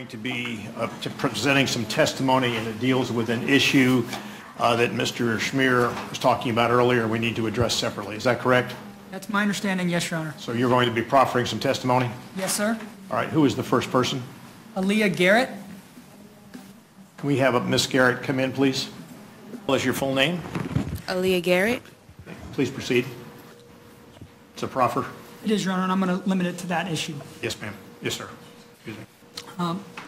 going to be uh, to presenting some testimony and it deals with an issue uh, that Mr. Schmier was talking about earlier we need to address separately. Is that correct? That's my understanding, yes, Your Honor. So you're going to be proffering some testimony? Yes, sir. All right, who is the first person? Aaliyah Garrett, Can we have Ms. Garrett come in, please? What is your full name? Aaliyah Garrett. Please proceed. It's a proffer. it is, Your Honor, and I'm going to limit it to that issue. Yes, ma'am. Yes, sir. Excuse me.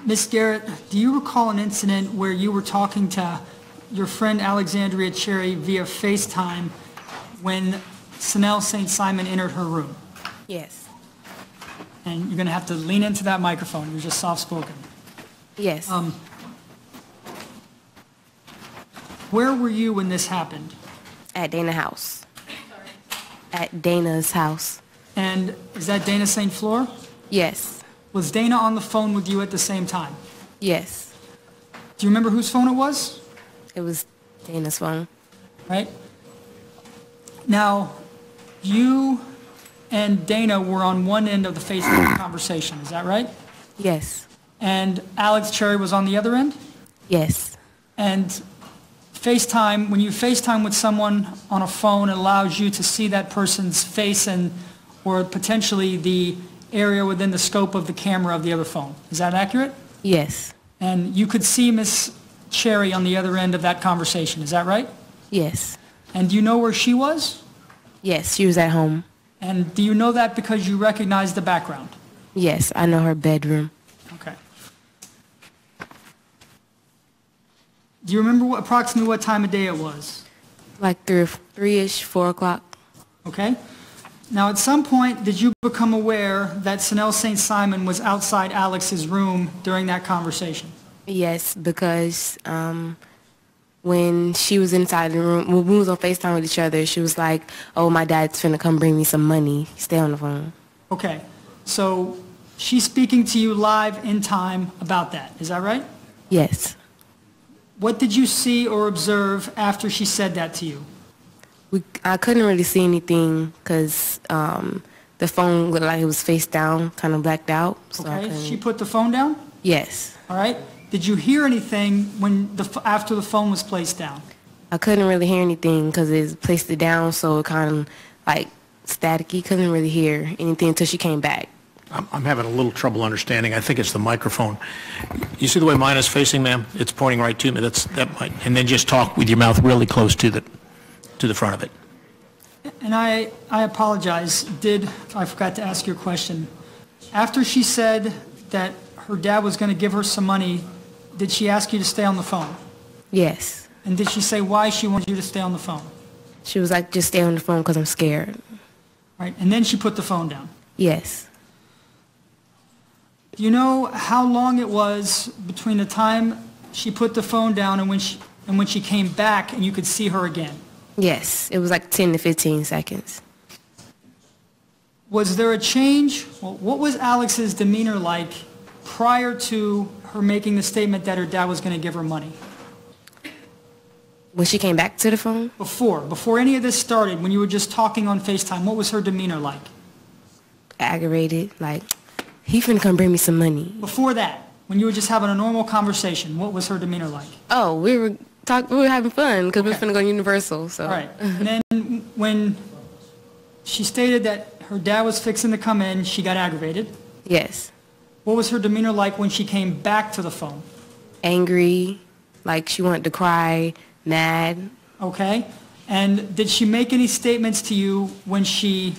Ms. Garrett, do you recall an incident where you were talking to your friend Alexandria Cherry via FaceTime when Sanel St. Simon entered her room? Yes. And you're going to have to lean into that microphone, you're just soft-spoken. Yes. Um, Where were you when this happened? At Dana house. At Dana's house. And is that Dana St. Fleur? Yes. Was Dana on the phone with you at the same time? Yes. Do you remember whose phone it was? It was Dana's phone. right? Now, you and Dana were on one end of the Facebook conversation, is that right? Yes. And Alex Cherry was on the other end? Yes. And FaceTime, when you FaceTime with someone on a phone, it allows you to see that person's face and, or potentially the area within the scope of the camera of the other phone. Is that accurate? Yes. And you could see Miss Cherry on the other end of that conversation, is that right? Yes. And do you know where she was? Yes. She was at home. And do you know that because you recognize the background? Yes. I know her bedroom. Okay. Do you remember what, approximately what time of day it was? Like three, three-ish, four o'clock. Okay? Now, at some point, did you become aware that Sanel St. Simon was outside Alex's room during that conversation? Yes, because um, when she was inside the room, when we was on FaceTime with each other, she was like, oh, my dad's finna come bring me some money. Stay on the phone. Okay. So she's speaking to you live in time about that. Is that right? Yes. What did you see or observe after she said that to you? We, I couldn't really see anything because um, the phone looked like it was face down, kind of blacked out. So Okay? She put the phone down? yes. All right? Did you hear anything when the, after the phone was placed down? I couldn't really hear anything because it placed it down, so it kind of like staticky. Couldn't really hear anything until she came back. I'm I'm having a little trouble understanding. I think it's the microphone. You see the way mine is facing, ma'am? It's pointing right to me. That's, that might, and then just talk with your mouth really close to the, to the front of it. And I, I apologize, did, I forgot to ask your question. After she said that her dad was going to give her some money, did she ask you to stay on the phone? Yes. And did she say why she wanted you to stay on the phone? She was like, just stay on the phone because I'm scared. Right? And then she put the phone down. Yes. Do you know how long it was between the time she put the phone down and when she, and when she came back and you could see her again? Yes. It was like 10 to 15 seconds. Was there a change? Well, what was Alex's demeanor like prior to her making the statement that her dad was going to give her money? When she came back to the phone, Before, before any of this started, when you were just talking on FaceTime, what was her demeanor like? aggravated, like, he finna come bring me some money. Before that, when you were just having a normal conversation, what was her demeanor like? Oh, we were talk, we were having fun because we were Okay. finna go to Universal. So All right. And then when she stated that her dad was fixing to come in, she got aggravated. yes, What was her demeanor like when she came back to the phone? angry, like she wanted to cry, mad. Okay? And did she make any statements to you when she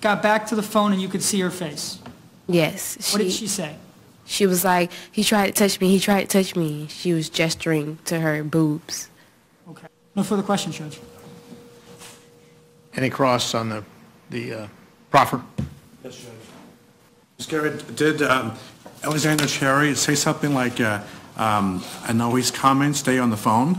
got back to the phone and you could see her face? Yes, What did she say? She was like, he tried to touch me, he tried to touch me. She was gesturing to her boobs. Okay. No further questions, Judge. Any cross on the, the uh, proffer? Yes, Judge. Ms. Garrett, did um, Alexander Cherry say something like, uh, um, I know he's coming, stay on the phone?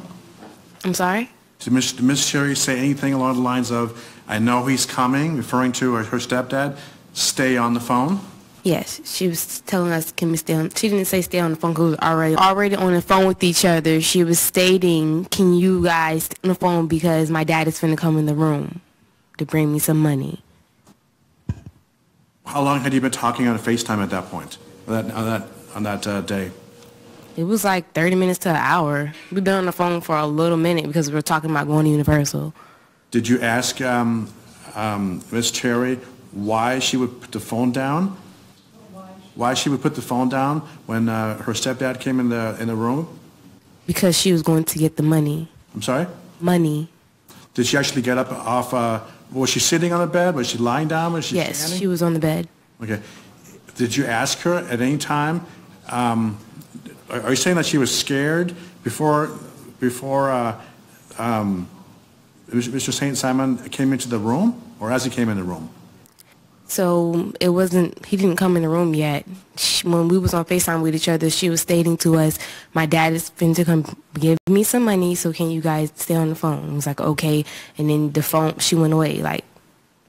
I'm sorry? Did Ms. did Ms. Cherry say anything along the lines of, I know he's coming, referring to her her stepdad, stay on the phone? Yes, she was telling us, can we stay on, she didn't say stay on the phone because we was already, already on the phone with each other. She was stating, can you guys stay on the phone because my dad is finna come in the room to bring me some money. How long had you been talking on FaceTime at that point? That, uh, that on that uh, day? It was like 30 minutes to an hour. We've been on the phone for a little minute because we were talking about going to Universal. Did you ask um, um, Ms. Cherry why she would put the phone down? Why she would put the phone down when uh, her stepdad came in the, in the room? Because she was going to get the money. I'm sorry? Money. Did she actually get up off, uh, was she sitting on the bed? Was she lying down? Was she Yes, standing? she was on the bed. Okay. Did you ask her at any time, um, are you saying that she was scared before, before uh, um, Mr. St. Simon came into the room, or as he came in the room? So it wasn't, he didn't come in the room yet. She, when we was on FaceTime with each other, she was stating to us, my dad is finna to come give me some money, so can you guys stay on the phone? I was like, okay. And then the phone, she went away. Like,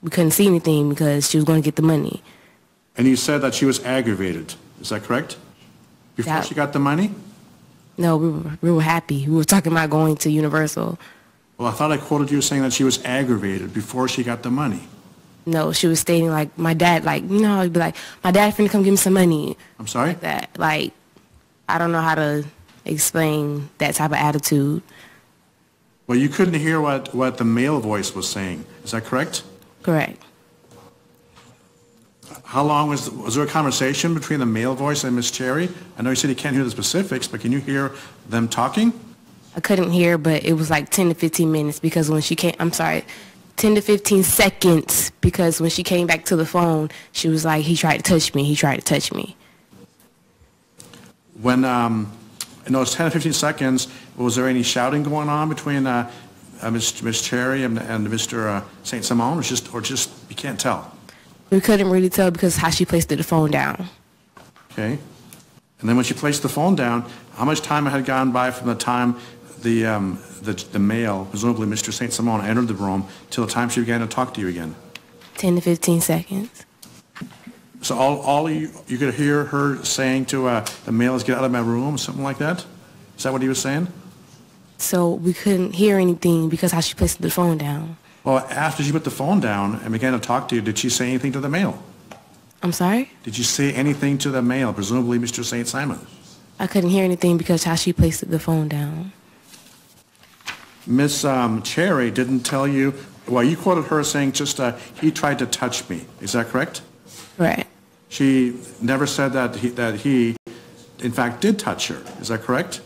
we couldn't see anything because she was going to get the money. And you said that she was aggravated, is that correct? Before Yeah. she got the money? No, we were, we were happy. We were talking about going to Universal. Well, I thought I quoted you saying that she was aggravated before she got the money. No, she was stating like, my dad, like, you know, he'd be like, my dad finna come give me some money. I'm sorry? That, like, I don't know how to explain that type of attitude. Well, you couldn't hear what, what the male voice was saying, is that correct? Correct. How long was, was there a conversation between the male voice and Miss Cherry? I know you said you can't hear the specifics, but can you hear them talking? I couldn't hear, but it was like 10 to 15 minutes because when she came, I'm sorry, 10 to 15 seconds because when she came back to the phone, she was like, he tried to touch me, he tried to touch me. When, um, in those 10 to 15 seconds, was there any shouting going on between uh, uh, Miss Miss Cherry and, and Mr. Uh, St. Simon, or just, or just, you can't tell? We couldn't really tell because how she placed the phone down. Okay? And then when she placed the phone down, how much time had gone by from the time the, um, the, the male, presumably Mr. St. Simon, entered the room till the time she began to talk to you again? 10 to 15 seconds. So all, all you, you could hear her saying to uh, the male is get out of my room, something like that? Is that what he was saying? So we couldn't hear anything because how she placed the phone down. Well, after she put the phone down and began to talk to you, did she say anything to the male? I'm sorry? Did you say anything to the male, presumably Mr. St. Simon? I couldn't hear anything because how she placed the phone down. Miss um, Cherry didn't tell you, well, you quoted her saying just, uh, he tried to touch me. Is that correct? Right. She never said that he, that he, in fact, did touch her. Is that correct?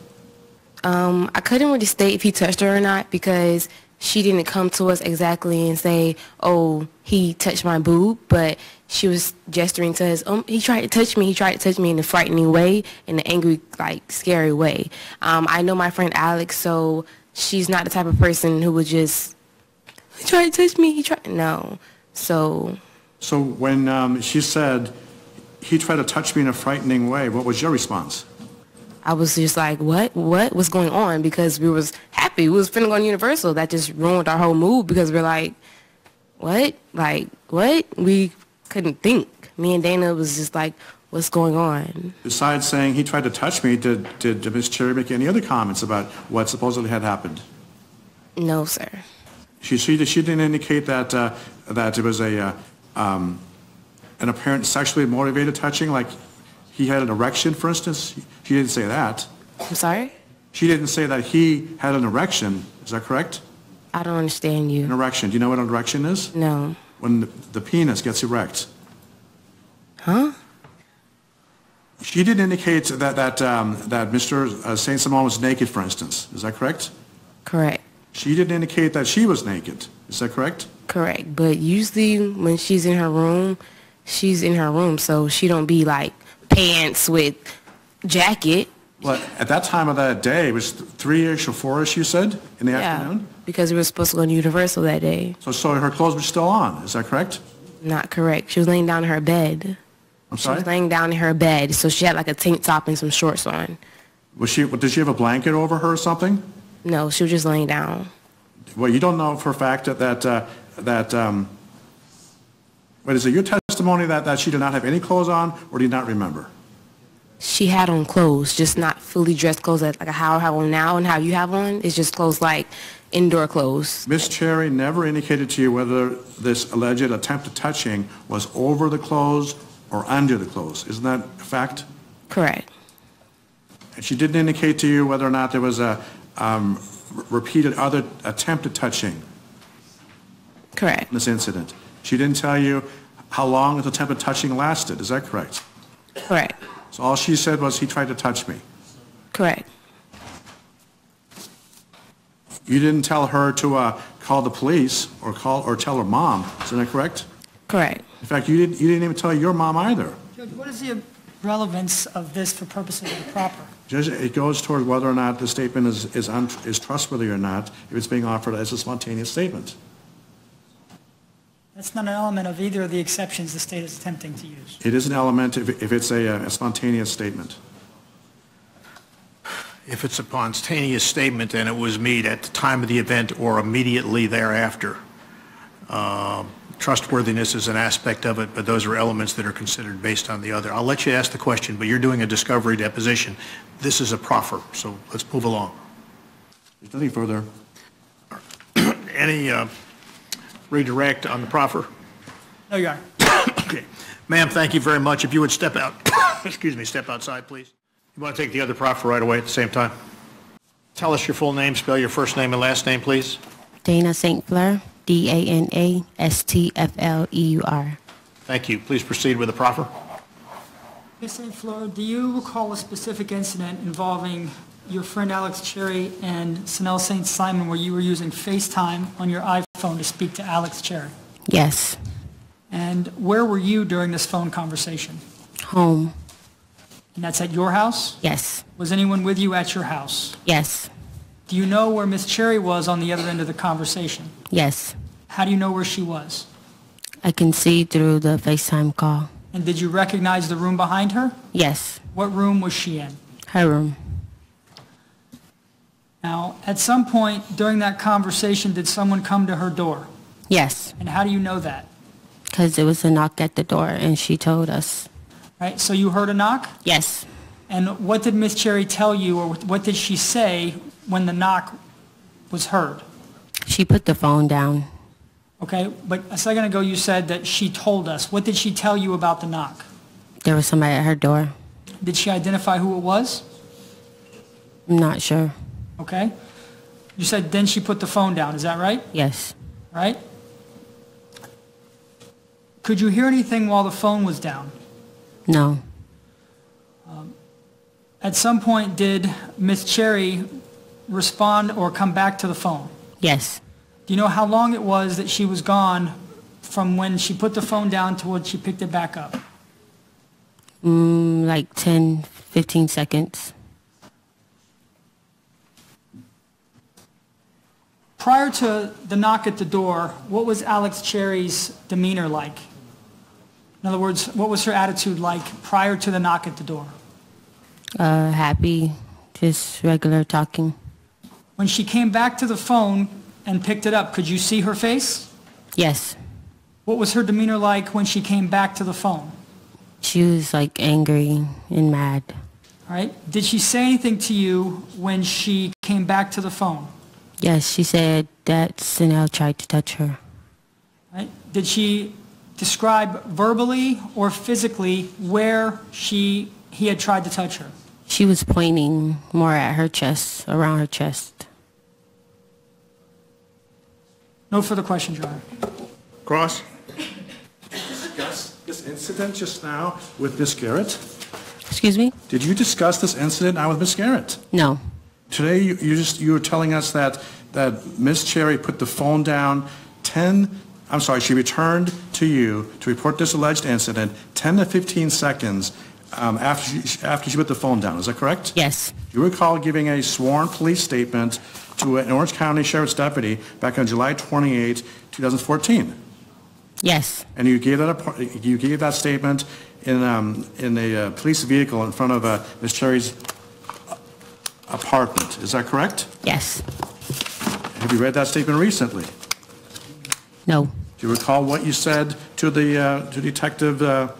Um, I couldn't really state if he touched her or not because she didn't come to us exactly and say, "Oh, he touched my boob," but she was gesturing to us. Um, he tried to touch me. He tried to touch me in a frightening way, in an angry, like scary way. Um, I know my friend Alex, so she's not the type of person who would just he tried to touch me. He tried no. So So when um, she said, he tried to touch me in a frightening way, what was your response? I was just like, what? What? What's going on? Because we was happy. We was finna go to Universal. That just ruined our whole mood because we're like, what? Like, what? We couldn't think. Me and Dana was just like, what's going on? Besides saying he tried to touch me, did, did Miss Cherry make any other comments about what supposedly had happened? No, sir. She, she, she didn't indicate that, uh, that it was a, uh, um, an apparent sexually motivated touching, like he had an erection, for instance? She didn't say that. I'm sorry? She didn't say that he had an erection. Is that correct? I don't understand you. An erection. Do you know what an erection is? No. When the- the penis gets erect. Huh? She did indicate that, that, um, that Mr. St. Simon was naked, for instance. Is that correct? Correct. She didn't indicate that she was naked. Is that correct? Correct. But usually when she's in her room, she's in her room, so she don't be like pants with jacket. Well, at that time of that day, it was three-ish or four-ish, you said, in the afternoon? Because we were supposed to go to Universal that day. So, so her clothes were still on. Is that correct? Not correct. She was laying down in her bed. I'm She was laying down in her bed, so she had like a tank top and some shorts on. Was she, did she have a blanket over her or something? No, she was just laying down. Well, you don't know for a fact that, that, uh, that, um, what is it, your testimony that, that she did not have any clothes on, or do you not remember? She had on clothes, just not fully dressed clothes like how I have on now and how you have on. It's just clothes like indoor clothes. Miss Cherry never indicated to you whether this alleged attempted touching was over the clothes or under the clothes. Isn't that a fact? Correct. And she didn't indicate to you whether or not there was a um, r- repeated other attempt at touching Correct. in this incident. She didn't tell you how long the attempt at touching lasted, is that correct? Correct. So all she said was, "He tried to touch me." Correct. You didn't tell her to uh, call the police or call, or tell her mom, isn't that correct? Correct. In fact, you didn't, you didn't even tell your mom either. Judge, what is the relevance of this for purposes of the proffer? Judge, it goes toward whether or not the statement is, is un- is trustworthy or not, if it's being offered as a spontaneous statement. That's not an element of either of the exceptions the state is attempting to use. It is an element if, if it's a uh, a spontaneous statement. If it's a spontaneous statement and it was made at the time of the event or immediately thereafter, um, trustworthiness is an aspect of it, but those are elements that are considered based on the other. I'll let you ask the question, but you're doing a discovery deposition. This is a proffer, so let's move along. There's nothing further. Any uh, redirect on the proffer? No, Your Honor. Okay. Ma'am, thank you very much. If you would step out, excuse me, step outside, please. You want to take the other proffer right away at the same time? Tell us your full name, spell your first name and last name, please. Dana St. Fleur, D-A-N-A-S-T-F-L-E-U-R. Thank you. Please proceed with the proffer. Ms. St. Fleur, do you recall a specific incident involving your friend Alex Cherry and Sanel St. Simon where you were using FaceTime on your iPhone to speak to Alex Cherry? Yes. And where were you during this phone conversation? Home. And that's at your house? Yes. Was anyone with you at your house? Yes. Do you know where Miss Cherry was on the other end of the conversation? Yes. How do you know where she was? I can see through the FaceTime call. And did you recognize the room behind her? Yes. What room was she in? Her room. Now, at some point during that conversation, did someone come to her door? Yes. And how do you know that? Because it was a knock at the door and she told us. Right, so you heard a knock? Yes. And what did Miss Cherry tell you, or what did she say when the knock was heard? She put the phone down. Okay, but a second ago you said that she told us. What did she tell you about the knock? There was somebody at her door. Did she identify who it was? I'm not sure. Okay. You said then she put the phone down, is that right? Yes. Right? Could you hear anything while the phone was down? No. At some point, did Miss Cherry respond or come back to the phone? Yes. Do you know how long it was that she was gone from when she put the phone down to when she picked it back up? Mm, like 10, 15 seconds. Prior to the knock at the door, what was Alex Cherry's demeanor like? In other words, what was her attitude like prior to the knock at the door? Uh, happy. Just regular talking. When she came back to the phone and picked it up, could you see her face? Yes. What was her demeanor like when she came back to the phone? She was like angry and mad. All right. Did she say anything to you when she came back to the phone? Yes, she said that Sanel tried to touch her. All right. Did she describe verbally or physically where she he had tried to touch her? She was pointing more at her chest, around her chest. No further questions, Your Honor. Cross? Discuss this incident just now with Miss Garrett? Excuse me? Did you discuss this incident now with Miss Garrett? No. Today, you you just, you were telling us that, that Ms. Cherry put the phone down 10, I'm sorry, she returned to you to report this alleged incident 10 to 15 seconds um, after she, after she put the phone down. Is that correct? Yes. Do You recall giving a sworn police statement to an Orange County Sheriff's deputy back on July 28, 2014. Yes. And you gave that, you gave that statement in, um, in a uh, police vehicle in front of uh, Ms. Cherry's apartment. Is that correct? Yes. Have you read that statement recently? No. Do you recall what you said to the, uh, to Detective uh,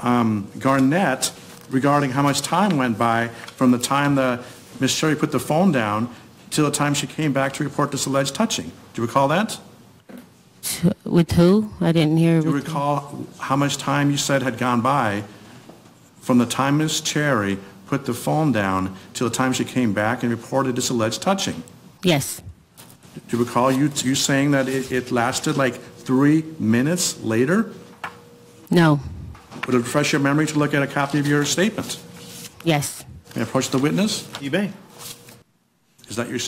um, Garnett regarding how much time went by from the time the, Ms. Cherry put the phone down till the time she came back to report this alleged touching? Do you recall that? With who? I didn't hear. Do you with- recall how much time you said had gone by from the time Ms. Cherry put the phone down till the time she came back and reported this alleged touching. Yes. Do you recall you, you saying that it, it lasted like three minutes later? No. Would it refresh your memory to look at a copy of your statement? Yes. May I approach the witness? You may. Is that your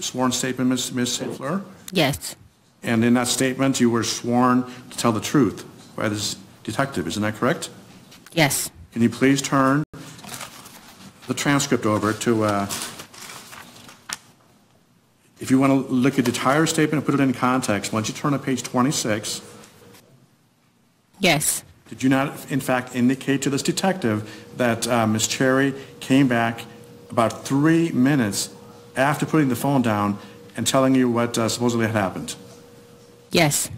sworn statement, Ms. Ms. St. Fleur? Yes. And in that statement, you were sworn to tell the truth by this detective, isn't that correct? Yes. Can you please turn the transcript over to, uh, if you want to look at the entire statement and put it in context, once you turn to page 26, Yes. did you not, in fact, indicate to this detective that uh, Ms. Cherry came back about three minutes after putting the phone down and telling you what uh, supposedly had happened? Yes.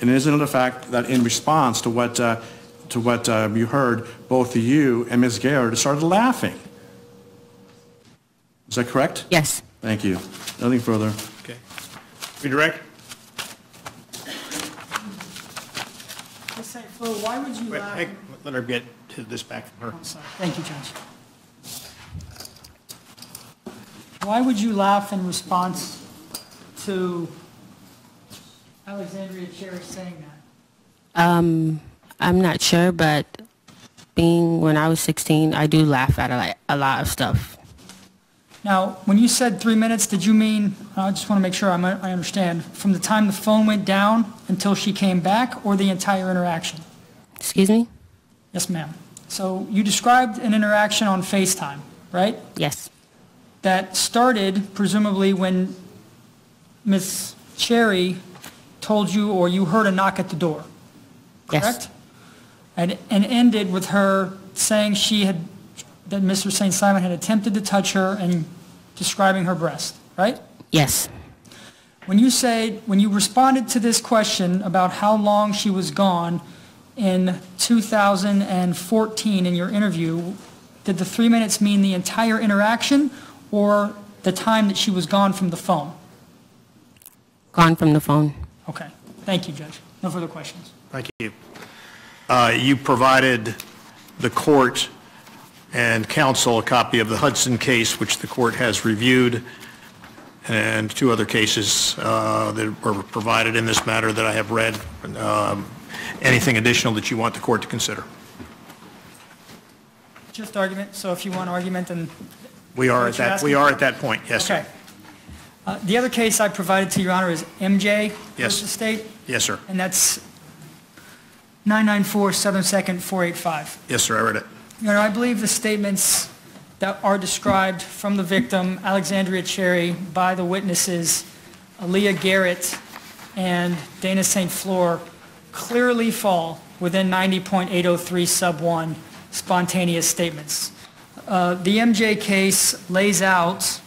And isn't it a fact that in response to what, uh, to what uh, you heard, both you and Ms. Garrett started laughing? Is that correct? Yes. Thank you. Nothing further. Okay. Redirect? Ms. St. Fleur, why would you Wait, laugh? hey, Let her get to this back from her. I'm sorry. Thank you, Judge. Why would you laugh in response to Alexandria Cherry saying that? Um, I'm not sure, but being when I was 16, I do laugh at a, lot- a lot of stuff. Now, when you said three minutes, did you mean, I just want to make sure I'm- I understand, from the time the phone went down until she came back, or the entire interaction? Excuse me? Yes, ma'am. So you described an interaction on FaceTime, right? Yes. That started presumably when Ms. Cherry told you, or you heard a knock at the door, Yes. correct? And, and ended with her saying she had, that Mr. St. Simon had attempted to touch her and describing her breast, right? Yes. When you say, when you responded to this question about how long she was gone in 2014 in your interview, did the three minutes mean the entire interaction or the time that she was gone from the phone? Gone from the phone. Okay, thank you, Judge. No further questions. Thank you. Uh, You provided the court and counsel a copy of the Hudson case, which the court has reviewed, and two other cases uh, that were provided in this matter that I have read. Um, Anything additional that you want the court to consider? Just argument, so if you want argument, then, We are at What you're that, we asking are at that point, yes, okay. sir. Uh, The other case I provided to Your Honor is MJ Yes. versus State, Yes, sir. and that's 994 Southern Second 485. Yes, sir, I read it. Your Honor, I believe the statements that are described from the victim, Alexandria Cherry, by the witnesses, Aaliyah Garrett and Dana St. Fleur, clearly fall within 90.803 sub 1 spontaneous statements. Uh, The MJ case lays out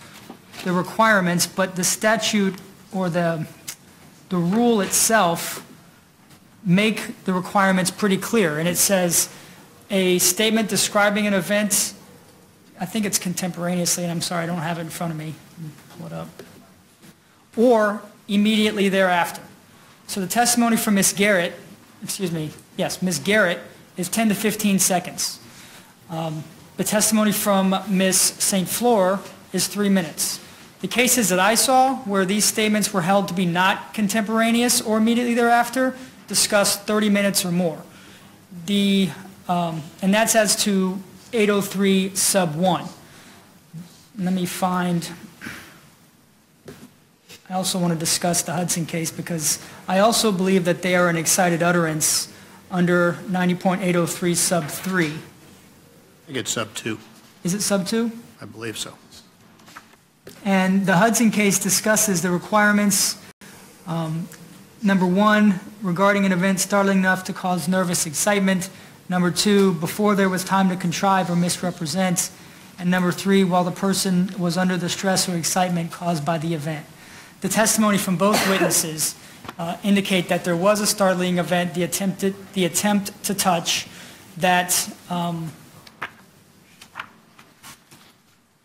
the requirements, but the statute or the, the rule itself make the requirements pretty clear, and it says, a statement describing an event, I think it's contemporaneously, and I'm sorry, I don't have it in front of me, me pull it up, or immediately thereafter. So the testimony from Ms. Garrett, excuse me, yes, Ms. Garrett is 10 to 15 seconds. Um, The testimony from Ms. St. Fleur is three minutes. The cases that I saw where these statements were held to be not contemporaneous or immediately thereafter discussed 30 minutes or more. The, um, and that's as to 803 sub 1. Let me find, I also want to discuss the Hudson case because I also believe that they are an excited utterance under 90.803 sub 3. I think it's sub two, Is it sub 2? I believe so. And the Hudson case discusses the requirements, um, number one, regarding an event startling enough to cause nervous excitement. Number two, before there was time to contrive or misrepresent. And number three, while the person was under the stress or excitement caused by the event. The testimony from both witnesses uh, indicate that there was a startling event, the attempted, the attempt to touch, that um,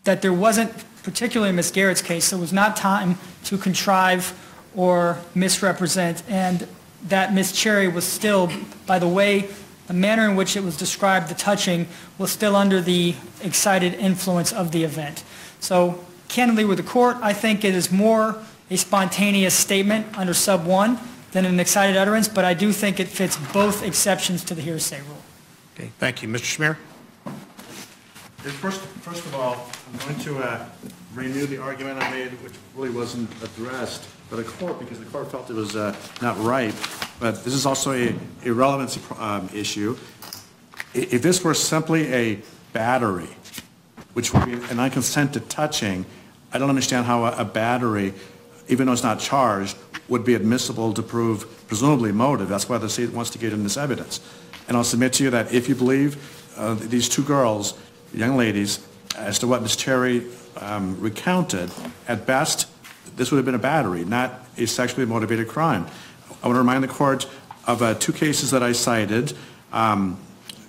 that there wasn't, particularly in Ms. Garrett's case, there was not time to contrive or misrepresent, and that Ms. Cherry was still, by the way the manner in which it was described, the touching, was still under the excited influence of the event. So candidly with the court, I think it is more a spontaneous statement under sub one than an excited utterance, but I do think it fits both exceptions to the hearsay rule. Okay, thank you. Mr. Schmier? First, first of all, I'm going to uh, renew the argument I made, which really wasn't addressed by the court, because the court felt it was uh, not right, but this is also a a relevancy um, issue. If this were simply a battery, which would be an unconsented touching, I don't understand how a a battery, even though it's not charged, would be admissible to prove presumably motive. That's why the state wants to get in this evidence. And I'll submit to you that if you believe uh, these two girls, young ladies, as to what Ms. Terry um, recounted, at best, this would have been a battery, not a sexually motivated crime. I want to remind the court of uh, two cases that I cited um,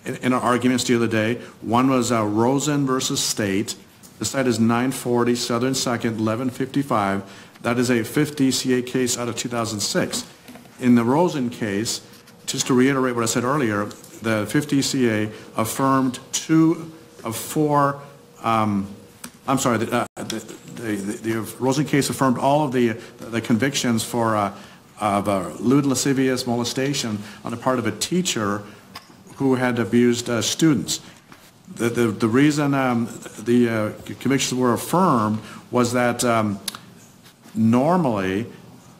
in in our arguments the other day. One was uh, Rosen versus State. The cite is 940 Southern Second, 1155. That is a 5th DCA case out of 2006. In the Rosen case, just to reiterate what I said earlier, the 5th DCA affirmed two of four, um, I'm sorry, the, uh, the, the, the Rosen case affirmed all of the, the convictions for, uh, of uh, lewd lascivious molestation on the part of a teacher who had abused uh, students. The, the, the reason um, the uh, convictions were affirmed was that um, normally,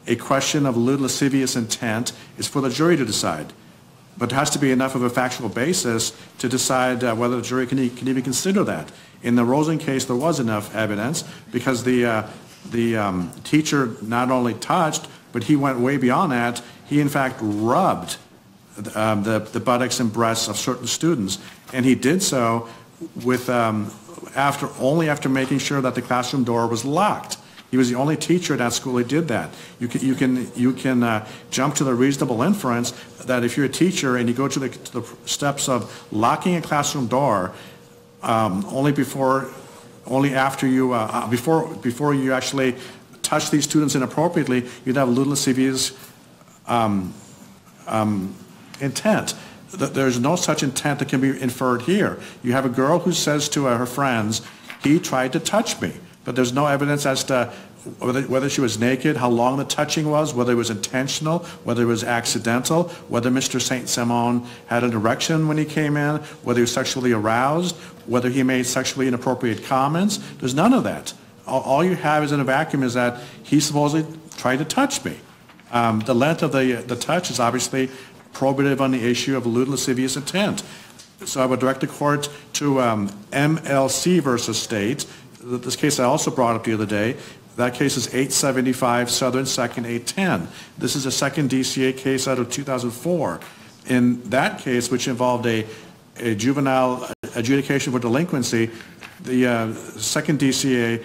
a question of lewd lascivious intent is for the jury to decide. But there has to be enough of a factual basis to decide uh, whether the jury can, can even consider that. In the Rosen case, there was enough evidence because the, uh, the um, teacher not only touched, but he went way beyond that. He in fact rubbed um, the, the buttocks and breasts of certain students. And he did so with, um, after, only after making sure that the classroom door was locked. He was the only teacher at that school who did that. You can, you can, you can uh, jump to the reasonable inference that if you're a teacher and you go to the, to the steps of locking a classroom door, um, only before, only after you, uh, uh, before, before you actually touch these students inappropriately, you'd have lewd lascivious intent. Th- There's no such intent that can be inferred here. You have a girl who says to uh, her friends, he tried to touch me, but there's no evidence as to whether, she was naked, how long the touching was, whether it was intentional, whether it was accidental, whether Mr. St. Simon had an erection when he came in, whether he was sexually aroused, whether he made sexually inappropriate comments. There's none of that. All, all you have is in a vacuum is that he supposedly tried to touch me. Um, the length of the, the touch is obviously probative on the issue of lewd lascivious intent. So I would direct the court to um, MLC versus State. Th- This case I also brought up the other day. That case is 875 Southern 2nd 810. This is a second DCA case out of 2004. In that case, which involved a, a juvenile adjudication for delinquency, the uh, second DCA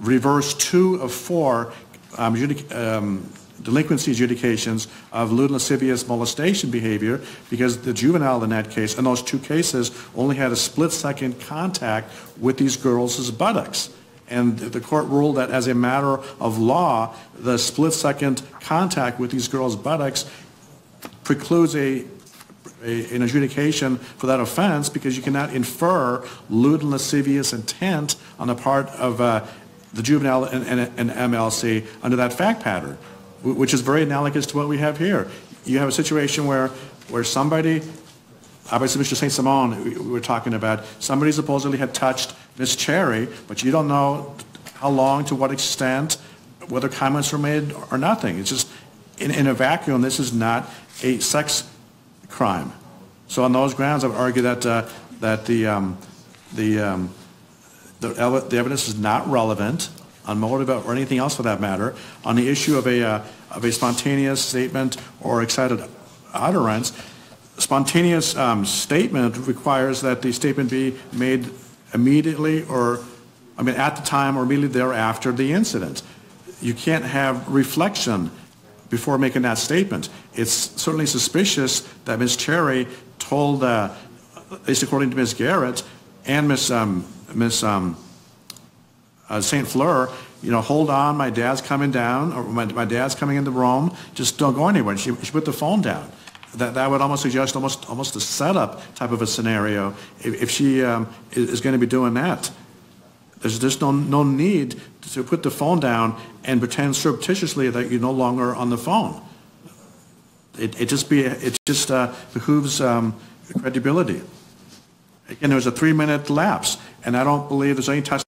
reversed two of four um, um, delinquency adjudications of lewd and lascivious molestation behavior because the juvenile in that case, in those two cases, only had a split-second contact with these girls' buttocks. And the court ruled that as a matter of law, the split-second contact with these girls' buttocks precludes a, a- an adjudication for that offense because you cannot infer lewd and lascivious intent on the part of uh, the juvenile and, and, and MLC under that fact pattern, which is very analogous to what we have here. You have a situation where, where somebody, obviously Mr. St. Simon, we we were talking about, somebody supposedly had touched Miss Cherry, but you don't know how long, to what extent, whether comments were made or nothing. It's just, in, in a vacuum, this is not a sex crime. So on those grounds, I would argue that, uh, that the, um, the, um, the the evidence is not relevant on motive or anything else for that matter. On the issue of a, uh, of a spontaneous statement or excited utterance, spontaneous um, statement requires that the statement be made immediately or, I mean, at the time or immediately thereafter the incident. You can't have reflection before making that statement. It's certainly suspicious that Ms. Cherry told, uh, at least according to Ms. Garrett and Ms. Um, Ms. Um, uh, St. Fleur, you know, hold on, my dad's coming down, or my, my dad's coming into Rome, just don't go anywhere. She, she put the phone down. that, that would almost suggest almost, almost a setup type of a scenario if, if she um, is, is going to be doing that. There's, there's no, no need to put the phone down and pretend surreptitiously that you're no longer on the phone. It, it just be, it just uh, behooves um, credibility. Again, there was a three-minute lapse, and I don't believe there's any testimony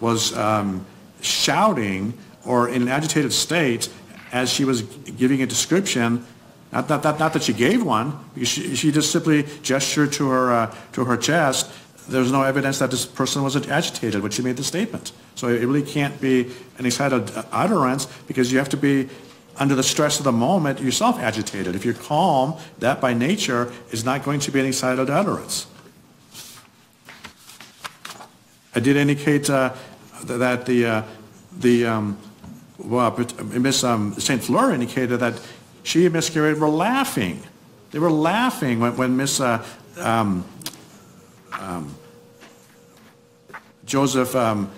was um, shouting or in an agitated state as she was giving a description, not, not, not, not that she gave one, she, she just simply gestured to her, uh, to her chest. There's no evidence that this person was agitated when she made the statement. So it really can't be an excited utterance because you have to be under the stress of the moment yourself agitated. If you're calm, that by nature is not going to be an excited utterance. I did indicate uh, that the, uh, the, um, well, uh, Miss um, St. Fleur indicated that she and Miss Garrett were laughing. They were laughing when, when Miss uh, um, um, Joseph um,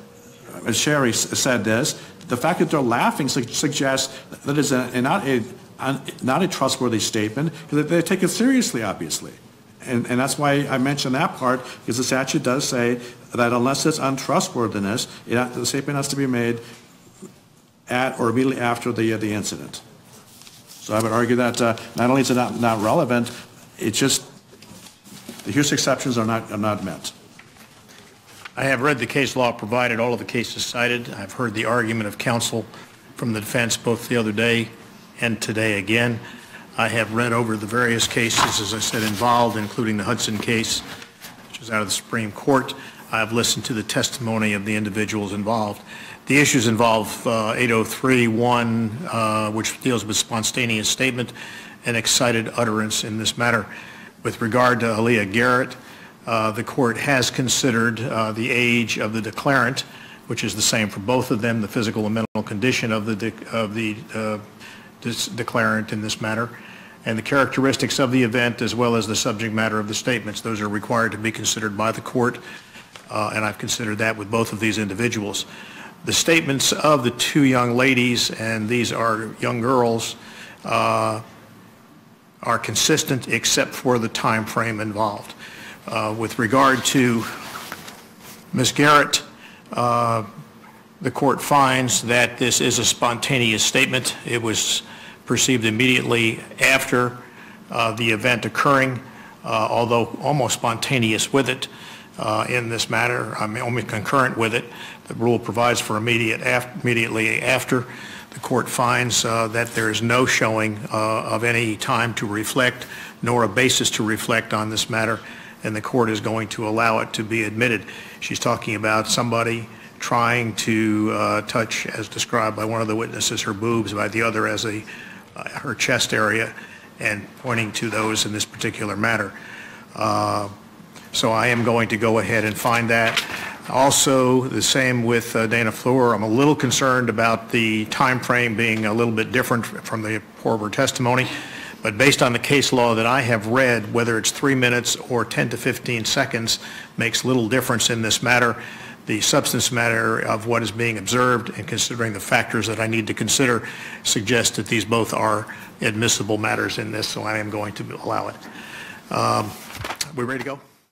uh, Cherry said this. The fact that they're laughing su- suggests that it's a, a not, a, an- not a trustworthy statement, because they take it seriously, obviously. And, and that's why I mentioned that part, because the statute does say that unless it's untrustworthiness, it, the statement has to be made at or immediately after the, the incident. So I would argue that uh, not only is it not, not relevant, it's just, the hearsay exceptions are not, are not met. I have read the case law provided, all of the cases cited. I've heard the argument of counsel from the defense both the other day and today again. I have read over the various cases, as I said, involved, including the Hudson case, which is out of the Supreme Court. I have listened to the testimony of the individuals involved. The issues involve uh, 803.1, uh, which deals with spontaneous statement and excited utterance in this matter. With regard to Aaliyah Garrett, uh, the court has considered uh, the age of the declarant, which is the same for both of them, the physical and mental condition of the, of the dis- declarant in this matter, and the characteristics of the event as well as the subject matter of the statements. Those are required to be considered by the court, uh, and I've considered that with both of these individuals. The statements of the two young ladies, and these are young girls, uh, are consistent except for the time frame involved. Uh, With regard to Ms. Garrett, uh, the court finds that this is a spontaneous statement. It was perceived immediately after uh, the event occurring, uh, although almost spontaneous with it uh, in this matter, I mean, only concurrent with it. The rule provides for immediate, af- immediately after. The court finds uh, that there is no showing uh, of any time to reflect, nor a basis to reflect on this matter, and the court is going to allow it to be admitted. She's talking about somebody trying to uh, touch, as described by one of the witnesses, her boobs, by the other as a, uh, her chest area, and pointing to those in this particular matter. Uh, So I am going to go ahead and find that. Also, the same with uh, Dana Fleur. I'm a little concerned about the time frame being a little bit different from the former testimony, but based on the case law that I have read, whether it's three minutes or 10 to 15 seconds makes little difference in this matter. The substance matter of what is being observed and considering the factors that I need to consider suggests that these both are admissible matters in this, so I am going to allow it. Um, We ready to go?